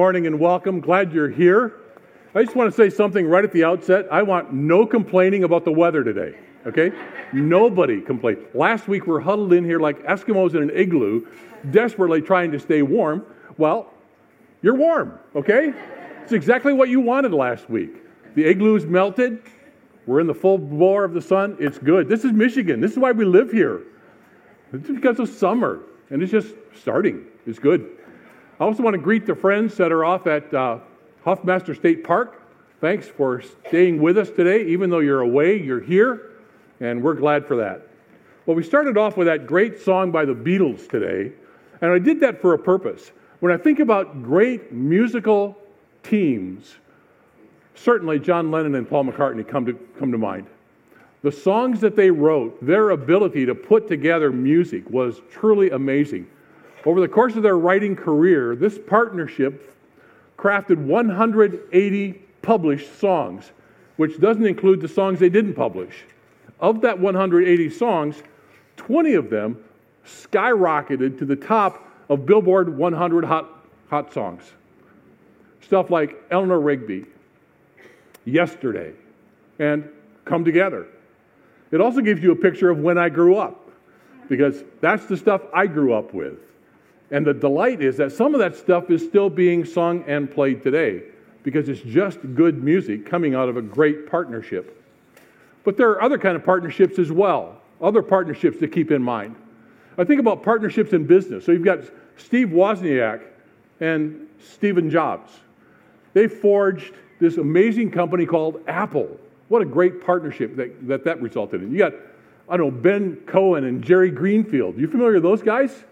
morning and welcome. Glad you're here. I just want to say something right at the outset. I want no complaining about the weather today, okay? Nobody complained. Last week we are huddled in here like Eskimos in an igloo, desperately trying to stay warm. Well, you're warm, okay? It's exactly what you wanted last week. The igloo's melted. We're in the full bore of the sun. It's good. This is Michigan. This is why we live here. It's because of summer, and it's just starting. It's good. I also want to greet the friends that are off at uh, Hoffmaster State Park. Thanks for staying with us today. Even though you're away, you're here, and we're glad for that. Well, we started off with that great song by the Beatles today, and I did that for a purpose. When I think about great musical teams, certainly John Lennon and Paul McCartney come to, come to mind. The songs that they wrote, their ability to put together music was truly amazing. Over the course of their writing career, this partnership crafted 180 published songs, which doesn't include the songs they didn't publish. Of that 180 songs, 20 of them skyrocketed to the top of Billboard 100 hot, hot songs. Stuff like Eleanor Rigby, Yesterday, and Come Together. It also gives you a picture of when I grew up, because that's the stuff I grew up with. And the delight is that some of that stuff is still being sung and played today because it's just good music coming out of a great partnership. But there are other kind of partnerships as well, other partnerships to keep in mind. I think about partnerships in business. So you've got Steve Wozniak and Stephen Jobs. They forged this amazing company called Apple. What a great partnership that that, that resulted in. You got, I don't know, Ben Cohen and Jerry Greenfield. You familiar with those guys?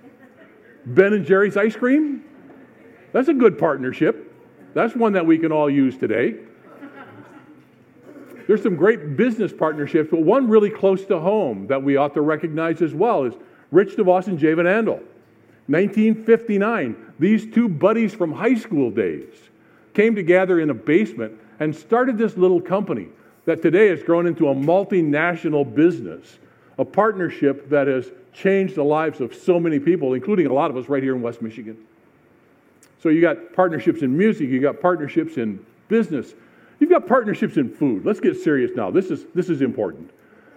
Ben and Jerry's ice cream? That's a good partnership. That's one that we can all use today. There's some great business partnerships, but one really close to home that we ought to recognize as well is Rich DeVos and Jay Van Andel. 1959, these two buddies from high school days came together in a basement and started this little company that today has grown into a multinational business, a partnership that has changed the lives of so many people, including a lot of us right here in West Michigan. So you got partnerships in music, you got partnerships in business, you've got partnerships in food. Let's get serious now. This is, this is important.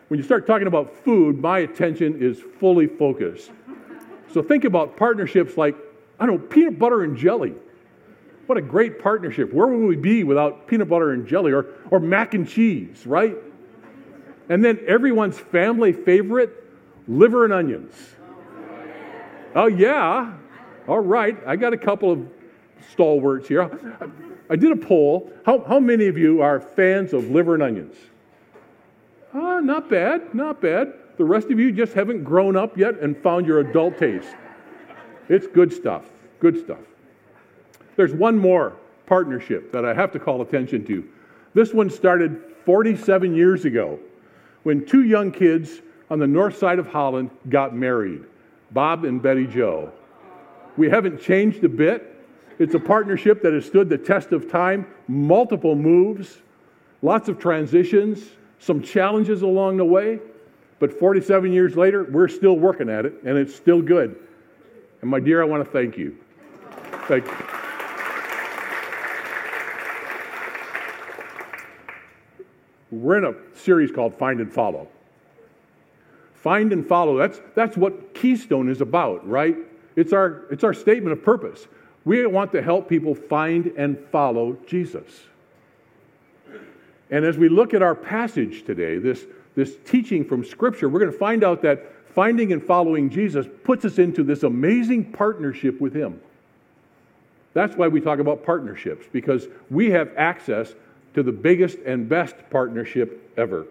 When you start talking about food, my attention is fully focused. So think about partnerships like, I don't know, peanut butter and jelly. What a great partnership. Where would we be without peanut butter and jelly or, or mac and cheese, right? And then everyone's family favorite, liver and onions. Oh, yeah. All right. I got a couple of stalwarts here. I did a poll. How, how many of you are fans of liver and onions? Ah, not bad, not bad. The rest of you just haven't grown up yet and found your adult taste. It's good stuff, good stuff. There's one more partnership that I have to call attention to. This one started 47 years ago when two young kids on the north side of Holland got married Bob and Betty Joe. We haven't changed a bit. It's a partnership that has stood the test of time, multiple moves, lots of transitions, some challenges along the way. But 47 years later, we're still working at it, and it's still good. And my dear, I want to thank you. Thank you. We're in a series called Find and Follow. Find and follow, that's, that's what Keystone is about, right? It's our, it's our statement of purpose. We want to help people find and follow Jesus. And as we look at our passage today, this, this teaching from Scripture, we're going to find out that finding and following Jesus puts us into this amazing partnership with Him. That's why we talk about partnerships, because we have access to the biggest and best partnership ever.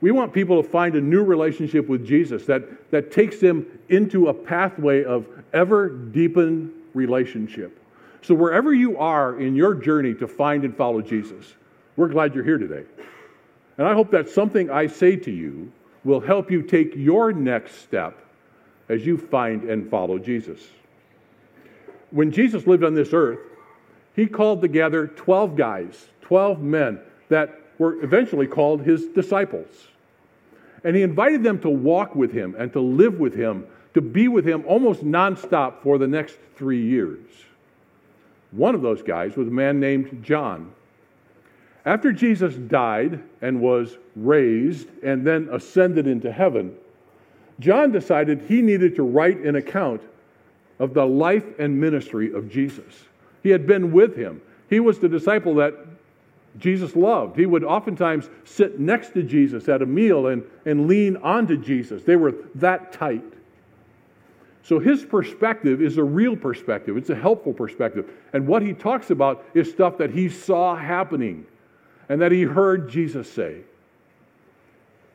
We want people to find a new relationship with Jesus that, that takes them into a pathway of ever deepened relationship. So, wherever you are in your journey to find and follow Jesus, we're glad you're here today. And I hope that something I say to you will help you take your next step as you find and follow Jesus. When Jesus lived on this earth, he called together 12 guys, 12 men that were eventually called his disciples. And he invited them to walk with him and to live with him, to be with him almost nonstop for the next three years. One of those guys was a man named John. After Jesus died and was raised and then ascended into heaven, John decided he needed to write an account of the life and ministry of Jesus. He had been with him. He was the disciple that Jesus loved. He would oftentimes sit next to Jesus at a meal and, and lean onto Jesus. They were that tight. So his perspective is a real perspective, it's a helpful perspective. And what he talks about is stuff that he saw happening and that he heard Jesus say.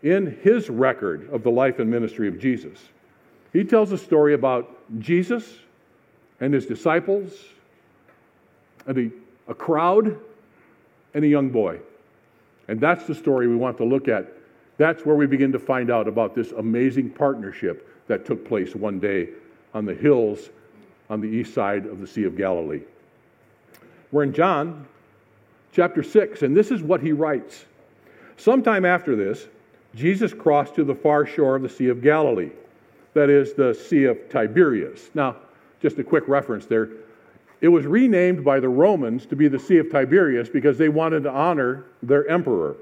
In his record of the life and ministry of Jesus, he tells a story about Jesus and his disciples a, a crowd and a young boy. And that's the story we want to look at. That's where we begin to find out about this amazing partnership that took place one day on the hills on the east side of the Sea of Galilee. We're in John chapter 6, and this is what he writes. Sometime after this, Jesus crossed to the far shore of the Sea of Galilee, that is, the Sea of Tiberias. Now, just a quick reference there. It was renamed by the Romans to be the Sea of Tiberias because they wanted to honor their emperor.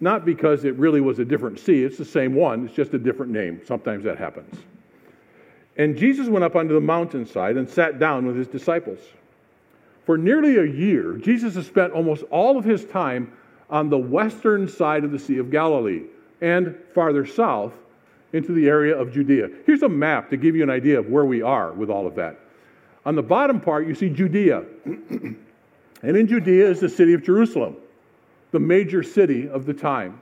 Not because it really was a different sea, it's the same one, it's just a different name. Sometimes that happens. And Jesus went up onto the mountainside and sat down with his disciples. For nearly a year, Jesus has spent almost all of his time on the western side of the Sea of Galilee and farther south into the area of Judea. Here's a map to give you an idea of where we are with all of that. On the bottom part, you see Judea. and in Judea is the city of Jerusalem, the major city of the time.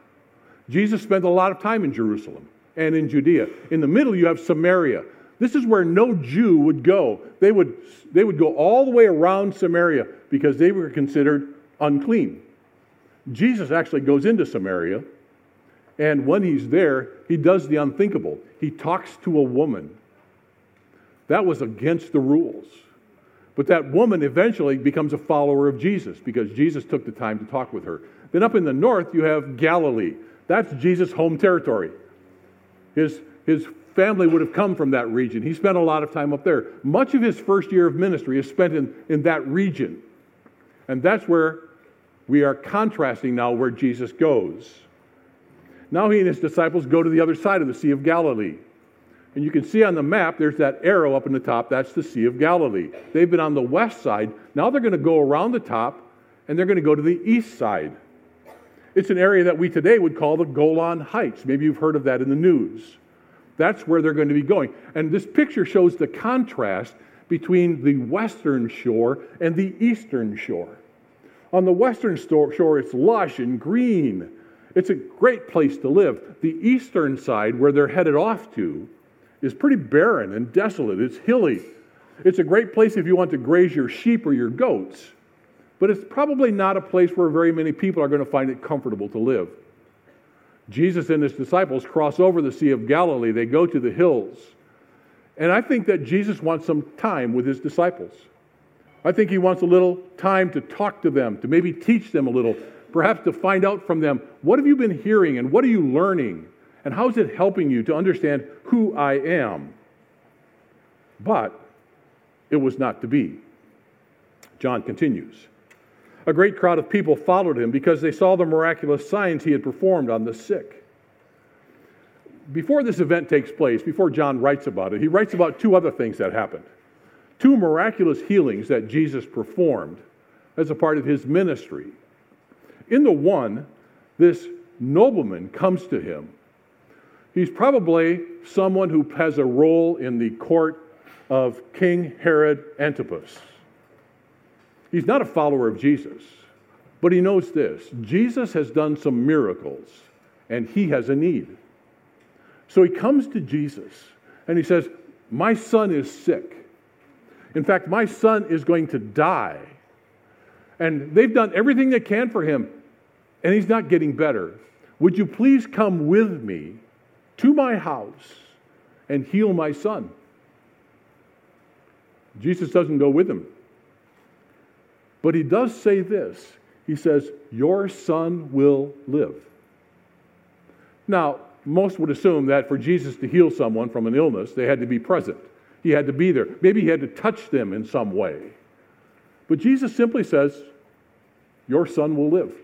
Jesus spent a lot of time in Jerusalem and in Judea. In the middle, you have Samaria. This is where no Jew would go. They would, they would go all the way around Samaria because they were considered unclean. Jesus actually goes into Samaria, and when he's there, he does the unthinkable. He talks to a woman that was against the rules. But that woman eventually becomes a follower of Jesus because Jesus took the time to talk with her. Then up in the north, you have Galilee. That's Jesus' home territory. His, his family would have come from that region. He spent a lot of time up there. Much of his first year of ministry is spent in, in that region. And that's where we are contrasting now where Jesus goes. Now he and his disciples go to the other side of the Sea of Galilee. And you can see on the map, there's that arrow up in the top. That's the Sea of Galilee. They've been on the west side. Now they're going to go around the top and they're going to go to the east side. It's an area that we today would call the Golan Heights. Maybe you've heard of that in the news. That's where they're going to be going. And this picture shows the contrast between the western shore and the eastern shore. On the western shore, it's lush and green. It's a great place to live. The eastern side, where they're headed off to, is pretty barren and desolate. It's hilly. It's a great place if you want to graze your sheep or your goats, but it's probably not a place where very many people are going to find it comfortable to live. Jesus and his disciples cross over the Sea of Galilee. They go to the hills. And I think that Jesus wants some time with his disciples. I think he wants a little time to talk to them, to maybe teach them a little, perhaps to find out from them what have you been hearing and what are you learning? And how is it helping you to understand who I am? But it was not to be. John continues. A great crowd of people followed him because they saw the miraculous signs he had performed on the sick. Before this event takes place, before John writes about it, he writes about two other things that happened. Two miraculous healings that Jesus performed as a part of his ministry. In the one, this nobleman comes to him He's probably someone who has a role in the court of King Herod Antipas. He's not a follower of Jesus, but he knows this Jesus has done some miracles, and he has a need. So he comes to Jesus and he says, My son is sick. In fact, my son is going to die. And they've done everything they can for him, and he's not getting better. Would you please come with me to my house and heal my son. Jesus doesn't go with him. But he does say this He says, Your son will live. Now, most would assume that for Jesus to heal someone from an illness, they had to be present. He had to be there. Maybe he had to touch them in some way. But Jesus simply says, Your son will live.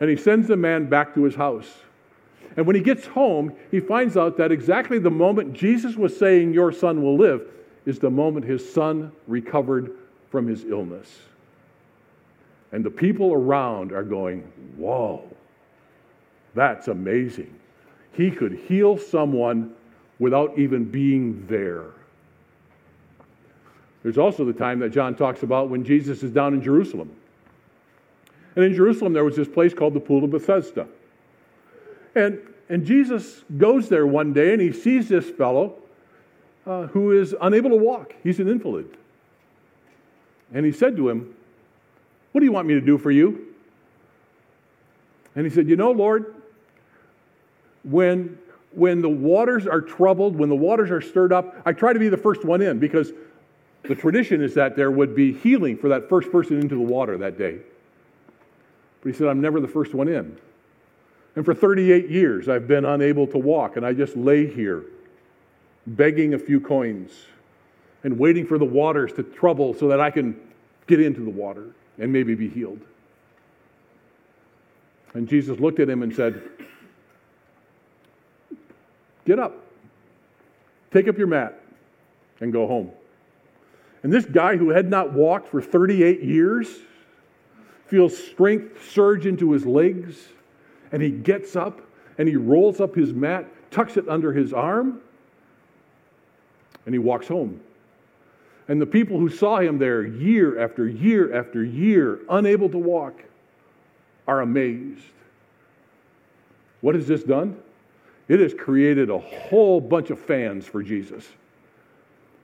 And he sends the man back to his house. And when he gets home, he finds out that exactly the moment Jesus was saying, Your son will live, is the moment his son recovered from his illness. And the people around are going, Whoa, that's amazing. He could heal someone without even being there. There's also the time that John talks about when Jesus is down in Jerusalem. And in Jerusalem, there was this place called the Pool of Bethesda. And, and Jesus goes there one day and he sees this fellow uh, who is unable to walk. He's an invalid. And he said to him, What do you want me to do for you? And he said, You know, Lord, when, when the waters are troubled, when the waters are stirred up, I try to be the first one in because the tradition is that there would be healing for that first person into the water that day. But he said, I'm never the first one in. And for 38 years, I've been unable to walk, and I just lay here begging a few coins and waiting for the waters to trouble so that I can get into the water and maybe be healed. And Jesus looked at him and said, Get up, take up your mat, and go home. And this guy who had not walked for 38 years feels strength surge into his legs, and he gets up and he rolls up his mat, tucks it under his arm, and he walks home. And the people who saw him there year after year after year, unable to walk, are amazed. What has this done? It has created a whole bunch of fans for Jesus.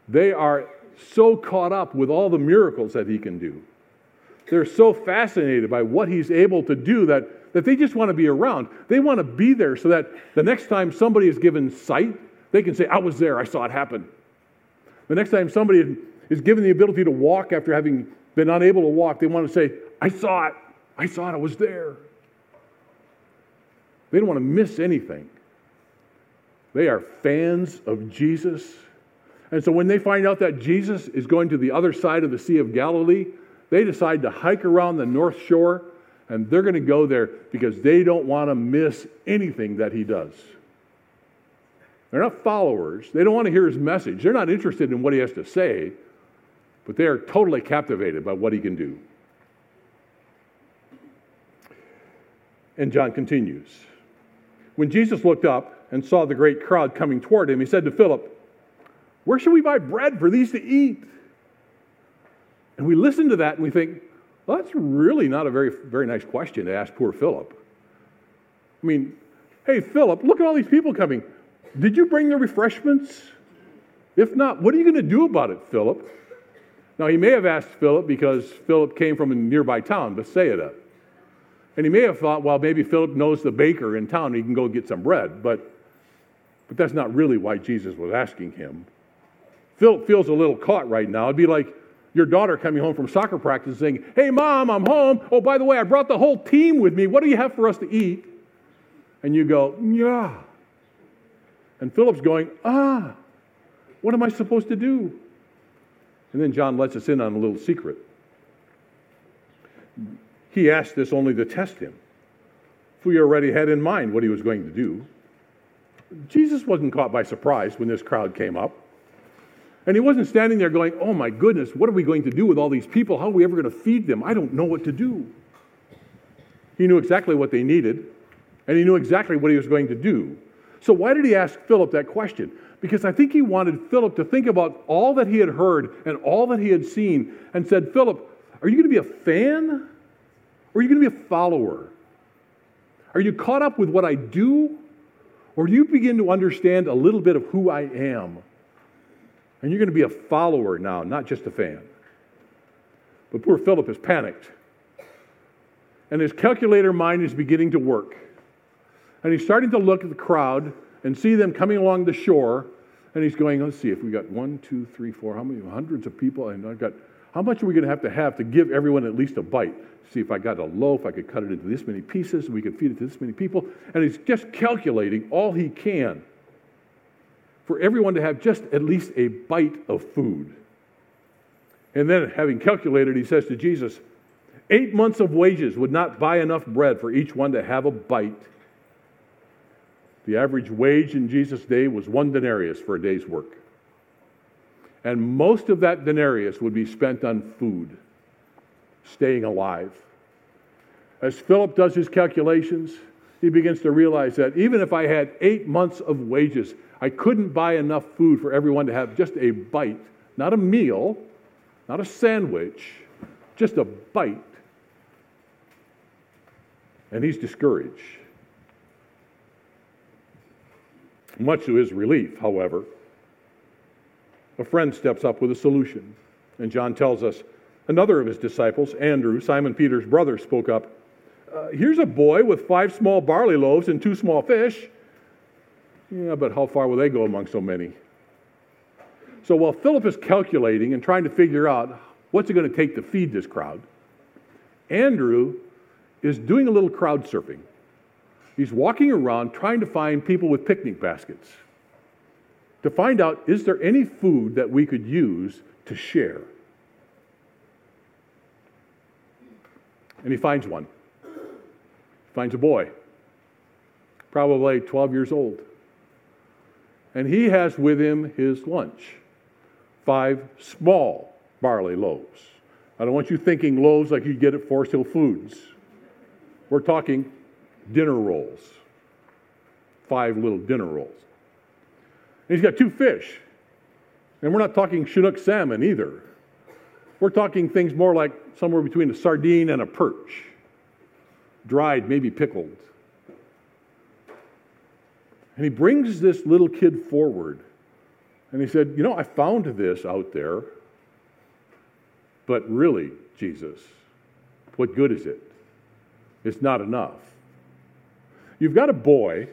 They are so caught up with all the miracles that he can do. They're so fascinated by what he's able to do that, that they just want to be around. They want to be there so that the next time somebody is given sight, they can say, I was there, I saw it happen. The next time somebody is given the ability to walk after having been unable to walk, they want to say, I saw it. I saw it. I was there. They don't want to miss anything. They are fans of Jesus. And so when they find out that Jesus is going to the other side of the Sea of Galilee, they decide to hike around the north shore and they're going to go there because they don't want to miss anything that he does. They're not followers. They don't want to hear his message. They're not interested in what he has to say, but they are totally captivated by what he can do. And John continues. When Jesus looked up and saw the great crowd coming toward him, he said to Philip, Where should we buy bread for these to eat? And we listen to that and we think, well, that's really not a very, very nice question to ask poor Philip. I mean, hey, Philip, look at all these people coming. Did you bring the refreshments? If not, what are you going to do about it, Philip? Now, he may have asked Philip because Philip came from a nearby town, Bethsaida. And he may have thought, well, maybe Philip knows the baker in town, he can go get some bread. But, but that's not really why Jesus was asking him. Philip feels a little caught right now. It'd be like your daughter coming home from soccer practice saying, Hey, mom, I'm home. Oh, by the way, I brought the whole team with me. What do you have for us to eat? And you go, Yeah. And Philip's going, ah, what am I supposed to do? And then John lets us in on a little secret. He asked this only to test him. For he already had in mind what he was going to do. Jesus wasn't caught by surprise when this crowd came up. And he wasn't standing there going, Oh my goodness, what are we going to do with all these people? How are we ever going to feed them? I don't know what to do. He knew exactly what they needed, and he knew exactly what he was going to do. So, why did he ask Philip that question? Because I think he wanted Philip to think about all that he had heard and all that he had seen and said, Philip, are you going to be a fan or are you going to be a follower? Are you caught up with what I do or do you begin to understand a little bit of who I am? And you're going to be a follower now, not just a fan. But poor Philip is panicked. And his calculator mind is beginning to work. And he's starting to look at the crowd and see them coming along the shore. And he's going, let's see if we got one, two, three, four, how many hundreds of people? And I've got, how much are we going to have to have to give everyone at least a bite? See if I got a loaf, I could cut it into this many pieces, we could feed it to this many people. And he's just calculating all he can for everyone to have just at least a bite of food. And then, having calculated, he says to Jesus, Eight months of wages would not buy enough bread for each one to have a bite. The average wage in Jesus' day was one denarius for a day's work. And most of that denarius would be spent on food, staying alive. As Philip does his calculations, he begins to realize that even if I had eight months of wages, I couldn't buy enough food for everyone to have just a bite, not a meal, not a sandwich, just a bite. And he's discouraged. Much to his relief, however, a friend steps up with a solution. And John tells us another of his disciples, Andrew, Simon Peter's brother, spoke up. Uh, here's a boy with five small barley loaves and two small fish. Yeah, but how far will they go among so many? So while Philip is calculating and trying to figure out what's it going to take to feed this crowd, Andrew is doing a little crowd surfing. He's walking around trying to find people with picnic baskets to find out is there any food that we could use to share? And he finds one. Finds a boy, probably 12 years old. And he has with him his lunch five small barley loaves. I don't want you thinking loaves like you get at Forest Hill Foods. We're talking dinner rolls, five little dinner rolls. And he's got two fish. And we're not talking Chinook salmon either. We're talking things more like somewhere between a sardine and a perch, dried, maybe pickled. And he brings this little kid forward. And he said, You know, I found this out there, but really, Jesus, what good is it? It's not enough. You've got a boy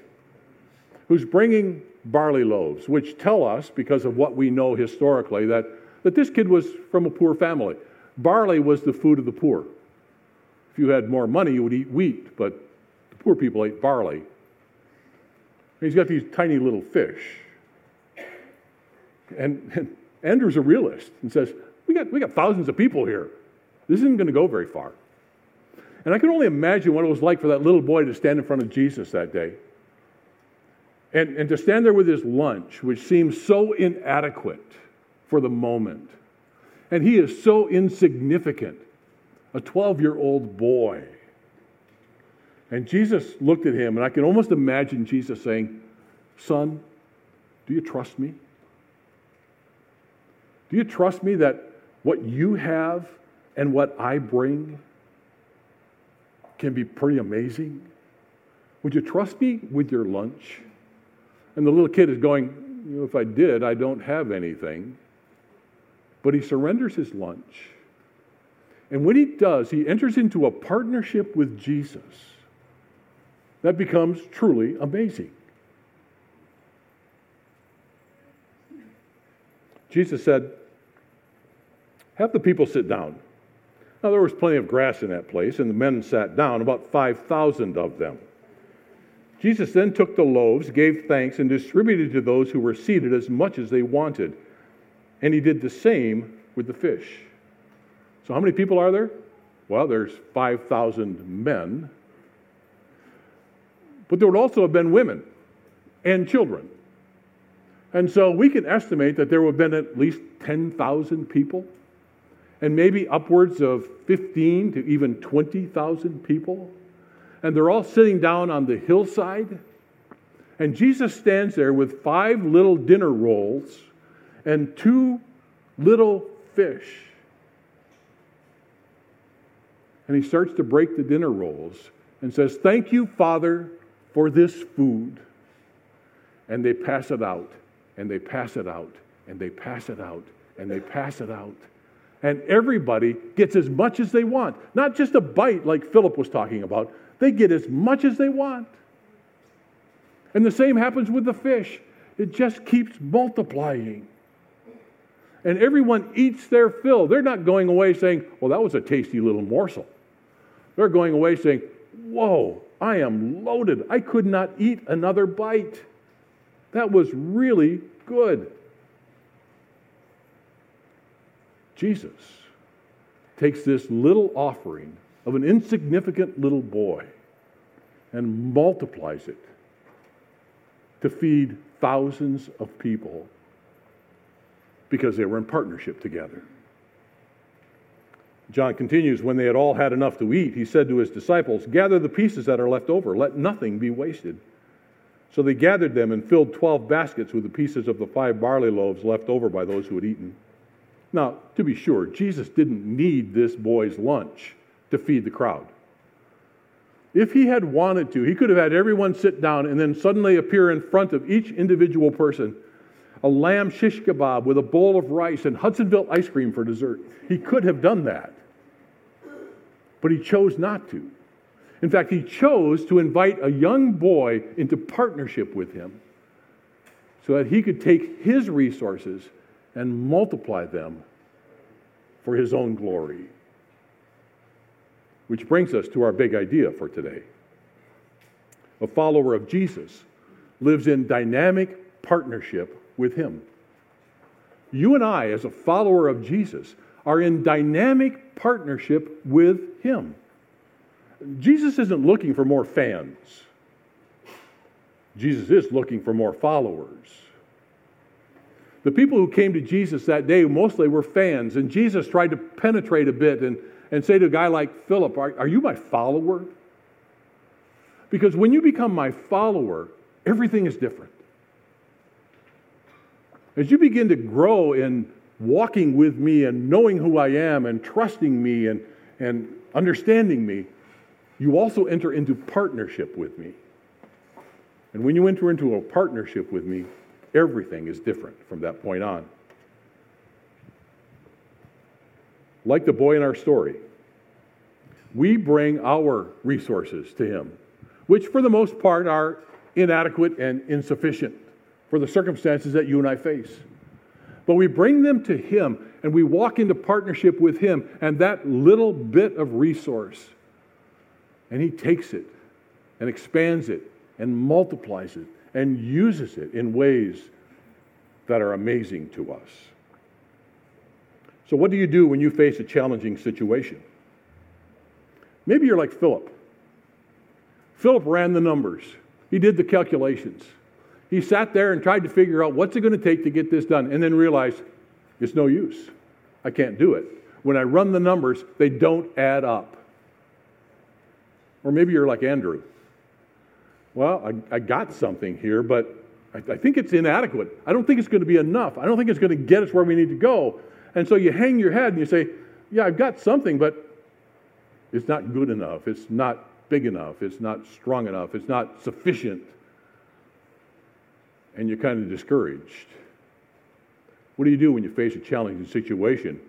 who's bringing barley loaves, which tell us, because of what we know historically, that, that this kid was from a poor family. Barley was the food of the poor. If you had more money, you would eat wheat, but the poor people ate barley. And he's got these tiny little fish. And, and Andrew's a realist and says, we got, we got thousands of people here. This isn't going to go very far. And I can only imagine what it was like for that little boy to stand in front of Jesus that day. And, and to stand there with his lunch, which seems so inadequate for the moment. And he is so insignificant, a 12 year old boy. And Jesus looked at him, and I can almost imagine Jesus saying, Son, do you trust me? Do you trust me that what you have and what I bring can be pretty amazing. Would you trust me with your lunch? And the little kid is going, you know, if I did, I don't have anything. But he surrenders his lunch. And when he does, he enters into a partnership with Jesus that becomes truly amazing. Jesus said, Have the people sit down. Now, there was plenty of grass in that place, and the men sat down, about 5,000 of them. Jesus then took the loaves, gave thanks, and distributed to those who were seated as much as they wanted. And he did the same with the fish. So, how many people are there? Well, there's 5,000 men. But there would also have been women and children. And so we can estimate that there would have been at least 10,000 people and maybe upwards of 15 to even 20,000 people. And they're all sitting down on the hillside. And Jesus stands there with five little dinner rolls and two little fish. And he starts to break the dinner rolls and says, Thank you, Father, for this food. And they pass it out, and they pass it out, and they pass it out, and they pass it out and everybody gets as much as they want. Not just a bite like Philip was talking about, they get as much as they want. And the same happens with the fish, it just keeps multiplying. And everyone eats their fill. They're not going away saying, Well, that was a tasty little morsel. They're going away saying, Whoa, I am loaded. I could not eat another bite. That was really good. Jesus takes this little offering of an insignificant little boy and multiplies it to feed thousands of people because they were in partnership together. John continues, when they had all had enough to eat, he said to his disciples, Gather the pieces that are left over, let nothing be wasted. So they gathered them and filled twelve baskets with the pieces of the five barley loaves left over by those who had eaten. Now, to be sure, Jesus didn't need this boy's lunch to feed the crowd. If he had wanted to, he could have had everyone sit down and then suddenly appear in front of each individual person a lamb shish kebab with a bowl of rice and Hudsonville ice cream for dessert. He could have done that. But he chose not to. In fact, he chose to invite a young boy into partnership with him so that he could take his resources and multiply them for his own glory. Which brings us to our big idea for today. A follower of Jesus lives in dynamic partnership with him. You and I, as a follower of Jesus, are in dynamic partnership with him. Jesus isn't looking for more fans. Jesus is looking for more followers. The people who came to Jesus that day mostly were fans, and Jesus tried to penetrate a bit and, and say to a guy like Philip, are, are you my follower? Because when you become my follower, everything is different. As you begin to grow in walking with me and knowing who I am and trusting me and, and understanding me, you also enter into partnership with me. And when you enter into a partnership with me, everything is different from that point on. Like the boy in our story, we bring our resources to him, which for the most part are inadequate and insufficient for the circumstances that you and I face. But we bring them to him and we walk into partnership with him and that little bit of resource and he takes it and expands it and multiplies it and uses it in ways that are amazing to us. So, what do you do when you face a challenging situation? Maybe you're like Philip. Philip ran the numbers, he did the calculations. He sat there and tried to figure out what's it going to take to get this done, and then realized it's no use. I can't do it. When I run the numbers, they don't add up. Or maybe you're like Andrew. Well, I, I got something here, but I, I think it's inadequate. I don't think it's going to be enough. I don't think it's going to get us where we need to go. And so you hang your head and you say, Yeah, I've got something, but it's not good enough. It's not big enough. It's not strong enough. It's not sufficient. And you're kind of discouraged. What do you do when you face a challenging situation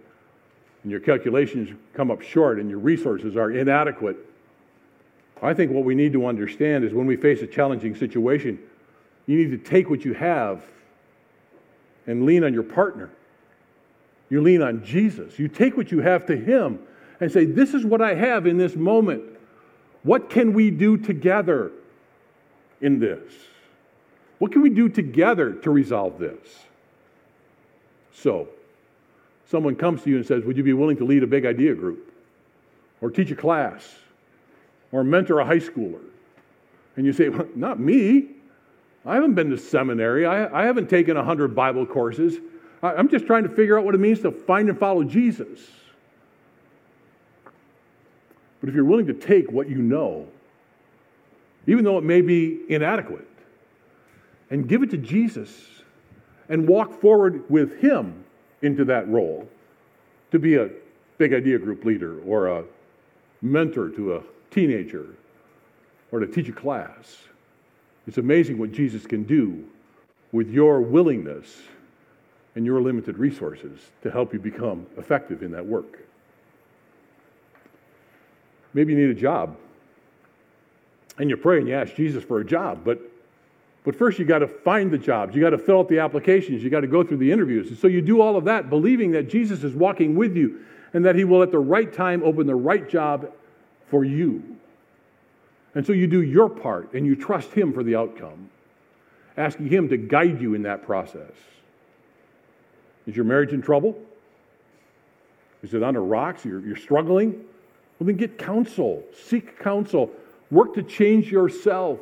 and your calculations come up short and your resources are inadequate? I think what we need to understand is when we face a challenging situation, you need to take what you have and lean on your partner. You lean on Jesus. You take what you have to Him and say, This is what I have in this moment. What can we do together in this? What can we do together to resolve this? So, someone comes to you and says, Would you be willing to lead a big idea group? Or teach a class? or mentor a high schooler. And you say, well, Not me. I haven't been to seminary. I, I haven't taken 100 Bible courses. I, I'm just trying to figure out what it means to find and follow Jesus. But if you're willing to take what you know, even though it may be inadequate, and give it to Jesus and walk forward with Him into that role to be a big idea group leader or a mentor to a teenager or to teach a class. It's amazing what Jesus can do with your willingness and your limited resources to help you become effective in that work. Maybe you need a job. And you pray and you ask Jesus for a job, but, But first, you got to find the jobs. You got to fill out the applications. You got to go through the interviews. And so you do all of that, believing that Jesus is walking with you and that He will, at the right time, open the right job for you. And so you do your part and you trust Him for the outcome, asking Him to guide you in that process. Is your marriage in trouble? Is it the rocks? You're, you're struggling? Well, then get counsel. Seek counsel. Work to change yourself.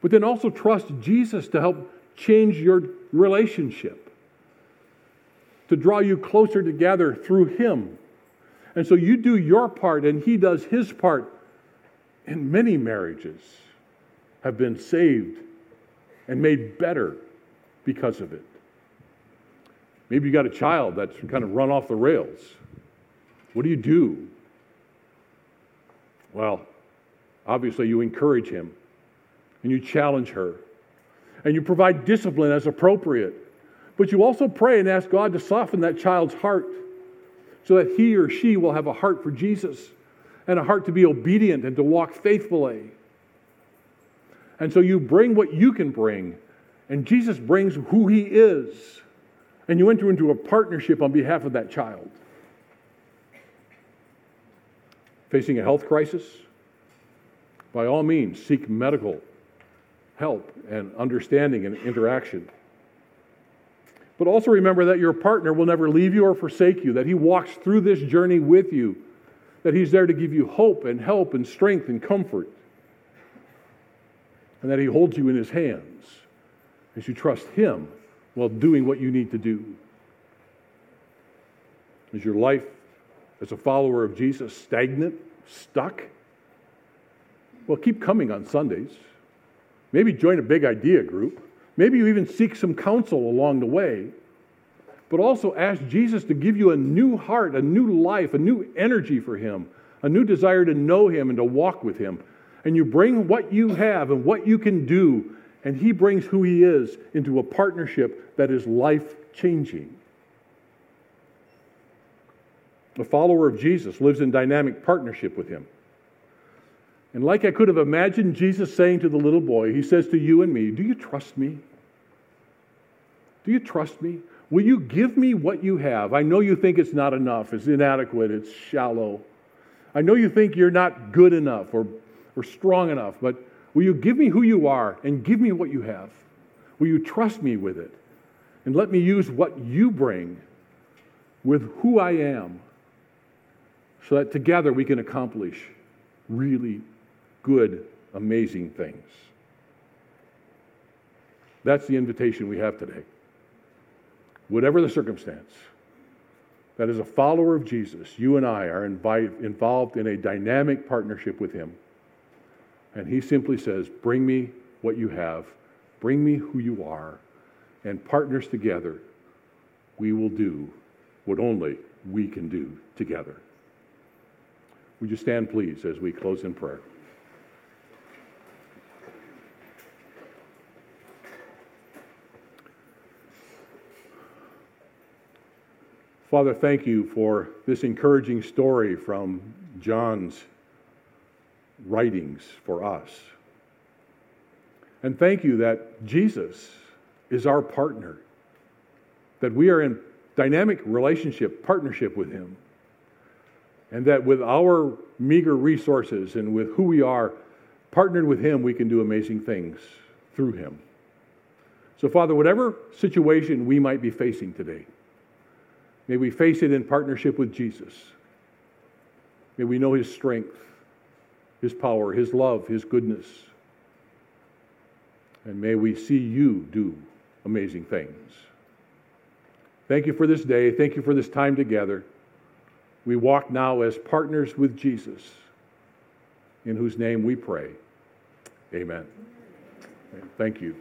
But then also trust Jesus to help change your relationship, to draw you closer together through Him. And so you do your part, and He does His part. And many marriages have been saved and made better because of it. Maybe you got a child that's kind of run off the rails. What do you do? Well, obviously, you encourage him and you challenge her and you provide discipline as appropriate. But you also pray and ask God to soften that child's heart so that he or she will have a heart for Jesus and a heart to be obedient and to walk faithfully. And so you bring what you can bring, and Jesus brings who he is. And you enter into a partnership on behalf of that child. Facing a health crisis? By all means, seek medical help and understanding and interaction. But also remember that your partner will never leave you or forsake you, that he walks through this journey with you, that he's there to give you hope and help and strength and comfort, and that he holds you in his hands as you trust him while doing what you need to do. Is your life as a follower of Jesus stagnant, stuck? Well, keep coming on Sundays. Maybe join a big idea group. Maybe you even seek some counsel along the way. But also ask Jesus to give you a new heart, a new life, a new energy for Him, a new desire to know Him and to walk with Him. And you bring what you have and what you can do, and He brings who He is into a partnership that is life changing. A follower of Jesus lives in dynamic partnership with Him. And like I could have imagined Jesus saying to the little boy, he says to you and me, Do you trust me? Do you trust me? Will you give me what you have? I know you think it's not enough, it's inadequate, it's shallow. I know you think you're not good enough or, or strong enough, but will you give me who you are and give me what you have? Will you trust me with it? And let me use what you bring with who I am so that together we can accomplish really good, amazing things. That's the invitation we have today. Whatever the circumstance, that as a follower of Jesus, you and I are involved in a dynamic partnership with Him. And He simply says, Bring me what you have, bring me who you are, and partners together, we will do what only we can do together. Would you stand, please, as we close in prayer? Father, thank you for this encouraging story from John's writings for us. And thank you that Jesus is our partner, that we are in dynamic relationship, partnership with Him, and that with our meager resources and with who we are, partnered with Him, we can do amazing things through Him. So, Father, whatever situation we might be facing today, May we face it in partnership with Jesus. May we know his strength, his power, his love, his goodness. And may we see you do amazing things. Thank you for this day. Thank you for this time together. We walk now as partners with Jesus, in whose name we pray. Amen. Thank you.